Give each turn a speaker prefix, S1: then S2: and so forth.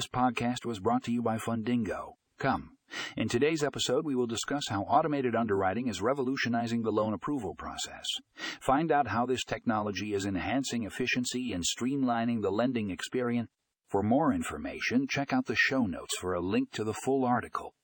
S1: This podcast was brought to you by Fundingo. Come. In today's episode, we will discuss how automated underwriting is revolutionizing the loan approval process. Find out how this technology is enhancing efficiency and streamlining the lending experience. For more information, check out the show notes for a link to the full article.